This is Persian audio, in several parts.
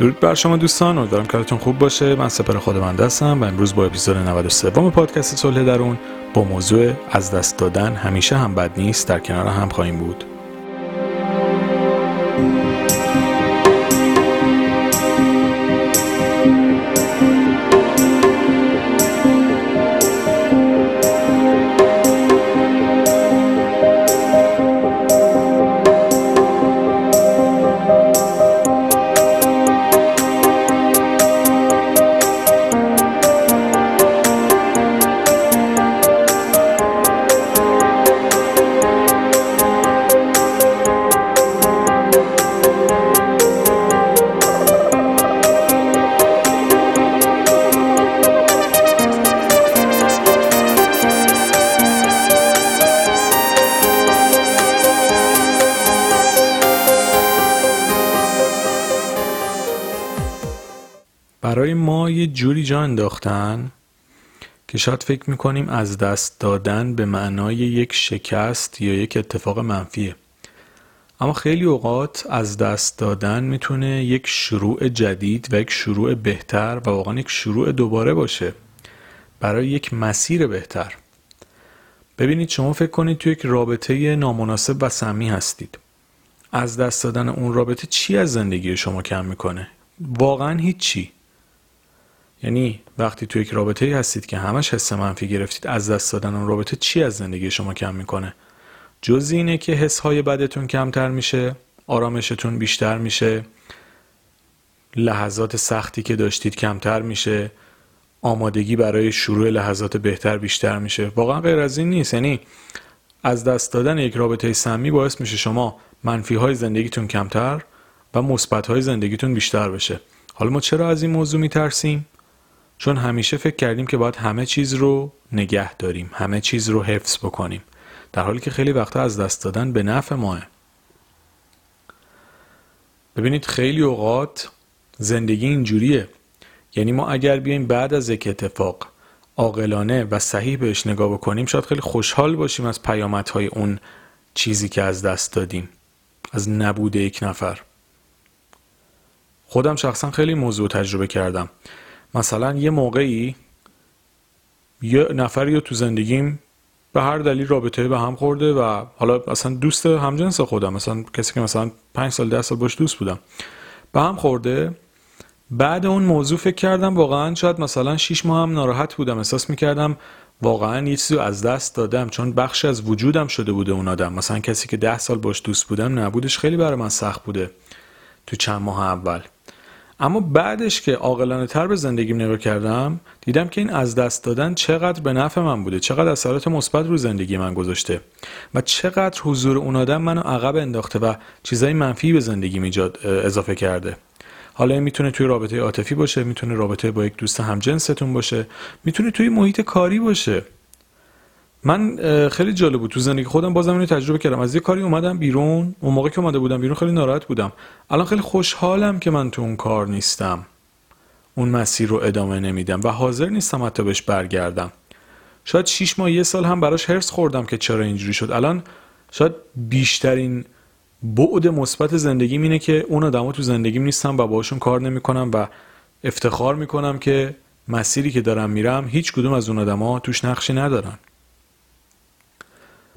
درود بر شما دوستان امیدوارم کارتون خوب باشه. من سپر خودمنده هستم و امروز با اپیزود 93 پادکست صلح درون با موضوع از دست دادن همیشه هم بد نیست در کنار هم خواهیم بود. برای ما یه جوری جا انداختن که شاید فکر می‌کنیم از دست دادن به معنای یک شکست یا یک اتفاق منفیه. اما خیلی اوقات از دست دادن می‌تونه یک شروع جدید و یک شروع بهتر و واقعا یک شروع دوباره باشه. برای یک مسیر بهتر. ببینید شما فکر کنید تو یک رابطه نامناسب و سمی هستید. از دست دادن اون رابطه چی از زندگی شما کم می‌کنه؟ واقعا هیچی. یعنی وقتی تو یک رابطه هستید که همش حس منفی گرفتید از دست دادن اون رابطه چی از زندگی شما کم می‌کنه؟ جز اینه که حس های بدتون کمتر میشه آرامشتون بیشتر میشه لحظات سختی که داشتید کمتر میشه آمادگی برای شروع لحظات بهتر بیشتر میشه. واقعا غیر از این نیست. یعنی از دست دادن یک رابطه سمی باعث میشه شما منفی های زندگیتون کمتر و مثبت های زندگیتون بیشتر بشه. حالا ما چرا از این موضوع میترسیم؟ چون همیشه فکر کردیم که باید همه چیز رو نگه داریم همه چیز رو حفظ بکنیم. در حالی که خیلی وقتا از دست دادن به نفع ماه. ببینید خیلی اوقات زندگی اینجوریه. یعنی ما اگر بیایم بعد از یک اتفاق عاقلانه و صحیح بهش نگاه بکنیم شاید خیلی خوشحال باشیم از پیامدهای اون چیزی که از دست دادیم از نبود یک نفر. خودم شخصا خیلی موضوع تجربه کردم. مثلا یه موقعی یه نفری رو تو زندگیم به هر دلیل رابطه به هم خورده و حالا مثلا دوست همجنس خودم مثلا کسی که مثلا پنج سال ده سال باش دوست بودم به هم خورده. بعد اون موضوع فکر کردم واقعا شاید مثلا شیش ماه هم ناراحت بودم احساس می‌کردم واقعا یه چیزی از دست دادم چون بخشی از وجودم شده بوده اون آدم. مثلا کسی که ده سال باش دوست بودم نبودش خیلی برای من سخت بوده تو چند ماه اول. اما بعدش که عاقلانه تر به زندگیم نگاه کردم دیدم که این از دست دادن چقدر به نفع من بوده چقدر اثرات مثبت رو زندگی من گذاشته و چقدر حضور اون آدم منو عقب انداخته و چیزای منفی به زندگی ایجاد اضافه کرده. حالا این می‌تونه توی رابطه عاطفی باشه می‌تونه رابطه با یک دوست همجنستون باشه می‌تونه توی محیط کاری باشه. من خیلی جالب بود تو زندگی خودم بازم اینو تجربه کردم. از یه کاری اومدم بیرون اون موقع که اومده بودم بیرون خیلی ناراحت بودم. الان خیلی خوشحالم که من تو اون کار نیستم. اون مسیر رو ادامه نمیدم و حاضر نیستم حتی بهش برگردم. شاید شیش ماه یه سال هم براش هرس خوردم که چرا اینجوری شد. الان شاید بیشترین بعد مثبت زندگیم اینه که اون آدما تو زندگیم نیستم و باشون کار نمی‌کنم و افتخار می‌کنم که مسیری که دارم میرم هیچ کدوم از اون آدما توش نقشی ندارن.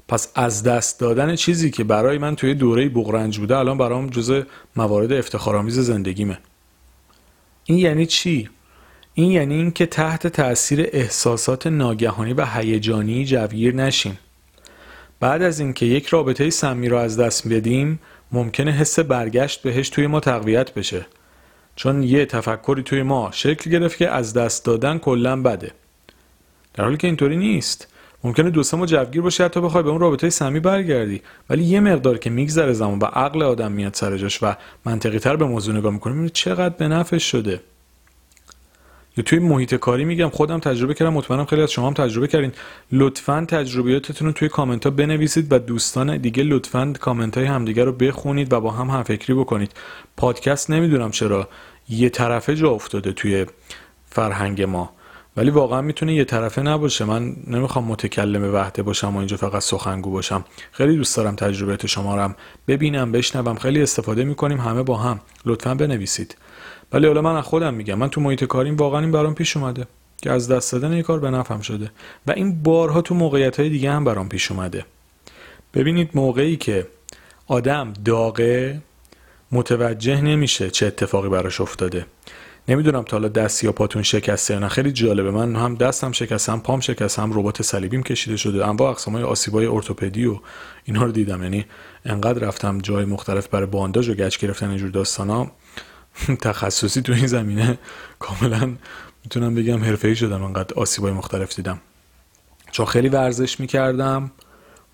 پس از دست دادن چیزی که برای من توی دوره بغرنج بوده الان برام جزء موارد افتخارآمیز زندگیمه. این یعنی چی؟ این یعنی اینکه تحت تاثیر احساسات ناگهانی و هیجانی جوگیر نشیم. بعد از اینکه یک رابطه سمی رو از دست بدیم ممکنه حس برگشت بهش توی ما تقویت بشه. چون یه تفکری توی ما شکل گرفت که از دست دادن کلا بده. در حالی که اینطوری نیست. ممکنه دو سه ماه جوگیر باشه حتی بخوای به اون رابطه سمی برگردی. ولی یه مقدار که میگذره زمان و عقل آدم میاد سر جاش و منطقی تر به موضوع نگاه می‌کنه چقدر به شده. یا توی محیط کاری میگم خودم تجربه کردم مطمئنم خیلی از شما هم تجربه کردین. لطفا تجربیاتتون رو توی کامنت ها بنویسید و دوستان دیگه لطفا کامنت های همدیگه رو بخونید و با هم هم فکری بکنید. پادکست نمی‌دونم چرا یه طرفه جا افتاده توی فرهنگ ما. ولی واقعا می‌تونه یه طرفه نباشه. من نمی‌خوام متکلم وحده باشم و اینجا فقط سخنگو باشم. خیلی دوست دارم تجربیات شما رو ببینم بشنوم. خیلی استفاده می‌کنیم همه با هم. لطفا بنویسید. ولی حالا من از خودم میگم. من تو محیط کاریم واقعا این برام پیش اومده که از دست دادن یه کار به نفعم شده. و این بارها تو موقعیت های دیگه هم برام پیش اومده. ببینید موقعی که آدم داغه متوجه نمیشه چه اتفاقی براش افتاده. نمی‌دونم تا حالا دست یا پاتون شکسته یا نه. خیلی جالبه. من هم دستم شکسته هم پام شکسته هم ربات صلیبیم کشیده شده. انواع اقسام های آسیبای ارتوپدی و اینها رو دیدم. یعنی انقدر رفتم جای مختلف برای بانداژ و گچ گرفتن اینجور داستانا. تخصصی تو این زمینه کاملا می‌تونم بگم حرفه‌ای شدم. انقدر آسیبای مختلف دیدم. چون خیلی ورزش می‌کردم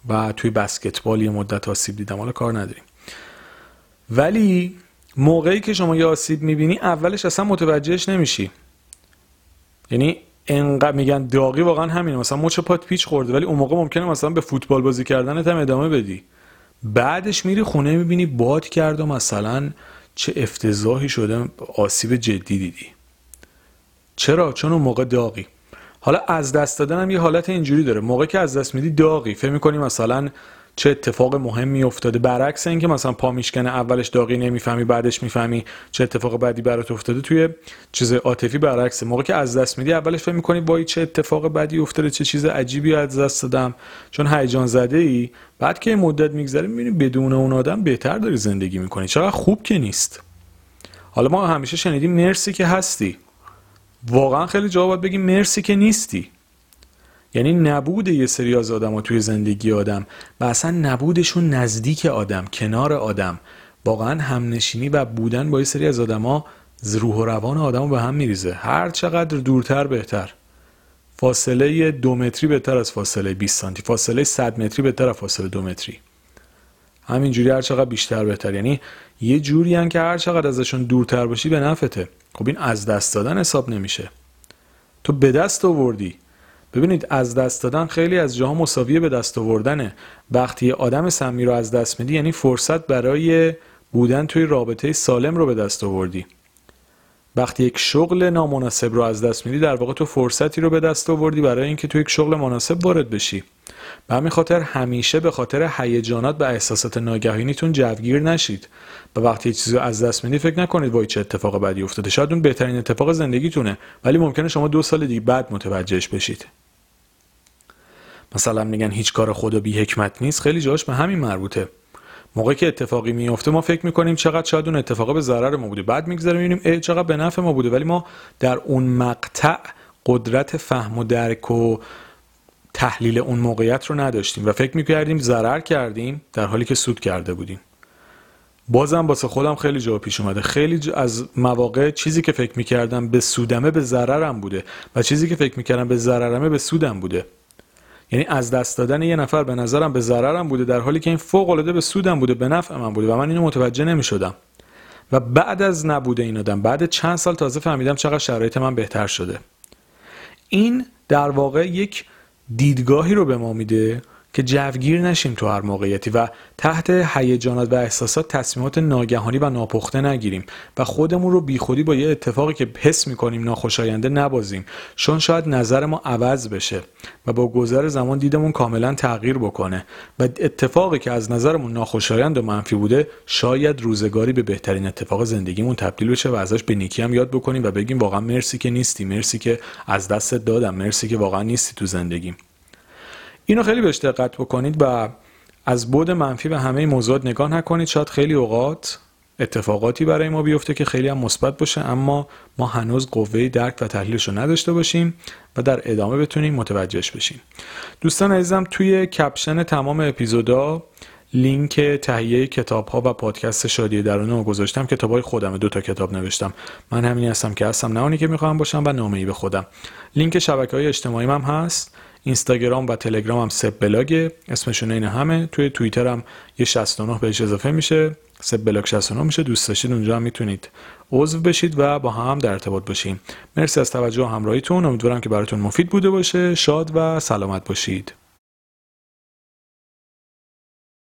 و توی بسکتبال یه مدت آسیب دیدم. حالا کار نداریم. ولی موقعی که شما یه آسیب می‌بینی اولش اصلا متوجهش نمیشی. یعنی انقدر میگن داغی واقعا همینه. مثلا مچ پات پیچ خورده ولی اون موقع ممکنه مثلا به فوتبال بازی کردنت هم ادامه بدی. بعدش میری خونه می‌بینی باد کرد و مثلا چه افتضاحی شده آسیب جدی دیدی. چرا؟ چون اون موقع داغی. حالا از دست دادن هم یه حالت اینجوری داره. موقع که از دست میدی داغی. فکر می‌کنی مثلا چه اتفاق مهمی افتاده. برعکس اینکه مثلا پا میشکنه اولش داغی نمی‌فهمی بعدش می‌فهمی چه اتفاق بعدی برات افتاده. توی چیز عاطفی برعکسه. موقع که از دست میدی اولش فکر می‌کنی وای چه اتفاق بعدی افتاده چه چیز عجیبی از دست دادم. چون هیجان زده ای بعد که مدت میگذره می‌بینی بدون اون آدم بهتر داری زندگی می‌کنی. چقدر خوب که نیست. حالا ما همیشه شنیدیم مرسی که هستی. واقعا خیلی جواب بگیم مرسی که نیستی. یعنی نبود یه سری از آدم توی زندگی آدم و اصلا نبودشون نزدیک آدم کنار آدم. واقعا همنشینی و بودن با یه سری از آدما روح و روان آدم به هم میریزه. هر چقدر دورتر بهتر. فاصله دو متری بهتر از فاصله 20 سانتی. فاصله 100 متری بهتر از فاصله دو متری. همینجوری هر چقدر بیشتر بهتر. یعنی یه جوری هم که هر چقدر ازشون دورتر باشی به نفته خب این از دست دادن حساب نمیشه. تو به دست آوردی. ببینید از دست دادن خیلی از جاها مساویه به دست آوردنه. وقتی آدم سمی رو از دست میدی یعنی فرصت برای بودن توی رابطه سالم رو به دست آوردی. وقتی یک شغل نامناسب رو از دست میدی در واقع تو فرصتی رو به دست آوردی برای اینکه تو یک شغل مناسب وارد بشی. به همین خاطر همیشه به خاطر هیجانات و احساسات ناگهانیتون جوگیر نشید. و وقتی یه چیزی رو از دست میدی فکر نکنید وای چه اتفاق بدی افتاده. شاید اون بهترین اتفاق زندگیتونه ولی ممکنه شما دو سال دیگه بعد متوجهش بشید. مثلا میگن هیچ کار خدا بی حکمت نیست خیلی جاش به همین مربوطه. موقعی که اتفاقی میفته ما فکر می‌کنیم چقدر شاید اون اتفاق به ضرر ما بوده. بعد میگذره می‌بینیم چقدر به نفع ما بوده. ولی ما در اون مقطع قدرت فهم و درک و تحلیل اون موقعیت رو نداشتیم و فکر می‌کردیم ضرر کردیم در حالی که سود کرده بودیم. بازم واسه خودم خیلی جا پیش اومده. خیلی از مواقع چیزی که فکر می‌کردم به سودمه به ضررم بوده و چیزی که فکر می‌کردم به ضررمه به سودم بوده. یعنی از دست دادن یه نفر به نظرم به ضررم بوده در حالی که این فوق العاده به سودم بوده به نفع من بوده و من اینو متوجه نمی‌شدم. و بعد از نبوده این آدم بعد چند سال تازه فهمیدم چقدر شرایط من بهتر شده. این در واقع یک دیدگاهی رو به ما میده که جوگیر نشیم تو هر موقعیتی و تحت هیجانات و احساسات تصمیمات ناگهانی و ناپخته نگیریم و خودمون رو بیخودی با یه اتفاقی که حس می‌کنیم ناخوشاینده نبازیم. چون شاید نظر ما عوض بشه و با گذر زمان دیدمون کاملا تغییر بکنه و اتفاقی که از نظرمون ناخوشایند و منفی بوده شاید روزگاری به بهترین اتفاق زندگیمون تبدیل بشه و ازش به نیکی هم یاد بکنیم و بگیم واقعا مرسی که نیستی مرسی که از دست دادم مرسی که واقعا نیستی تو زندگیم. اینو خیلی بهش دقت بکنید و از بود منفی به همه موضوعات نگاه نکنید. شاید خیلی اوقات اتفاقاتی برای ما بیفته که خیلی هم مثبت باشه اما ما هنوز قوه درک و تحلیلش رو نداشته باشیم و در ادامه بتونیم متوجهش بشیم. دوستان عزیزم توی caption تمام اپیزودا لینک تهیه کتاب ها و پادکست شادی درونه رو گذاشتم. کتاب های خودم دو تا کتاب نوشتم. من همینی هستم که هستم. نه که می‌خوام باشم و نامه ای به خودم. لینک شبکه های اجتماعی هم هست. اینستاگرام و تلگرام هم سب بلاگ اسمشون این همه. توی توییتر هم یه 69 بهش اضافه میشه. سب بلاگ 69 میشه. دوست داشتید اونجا هم می‌تونید عضو بشید و با هم در ارتباط باشیم. مرسی از توجه و همراهیتون. امیدوارم که براتون مفید بوده باشه. شاد و سلامت باشید.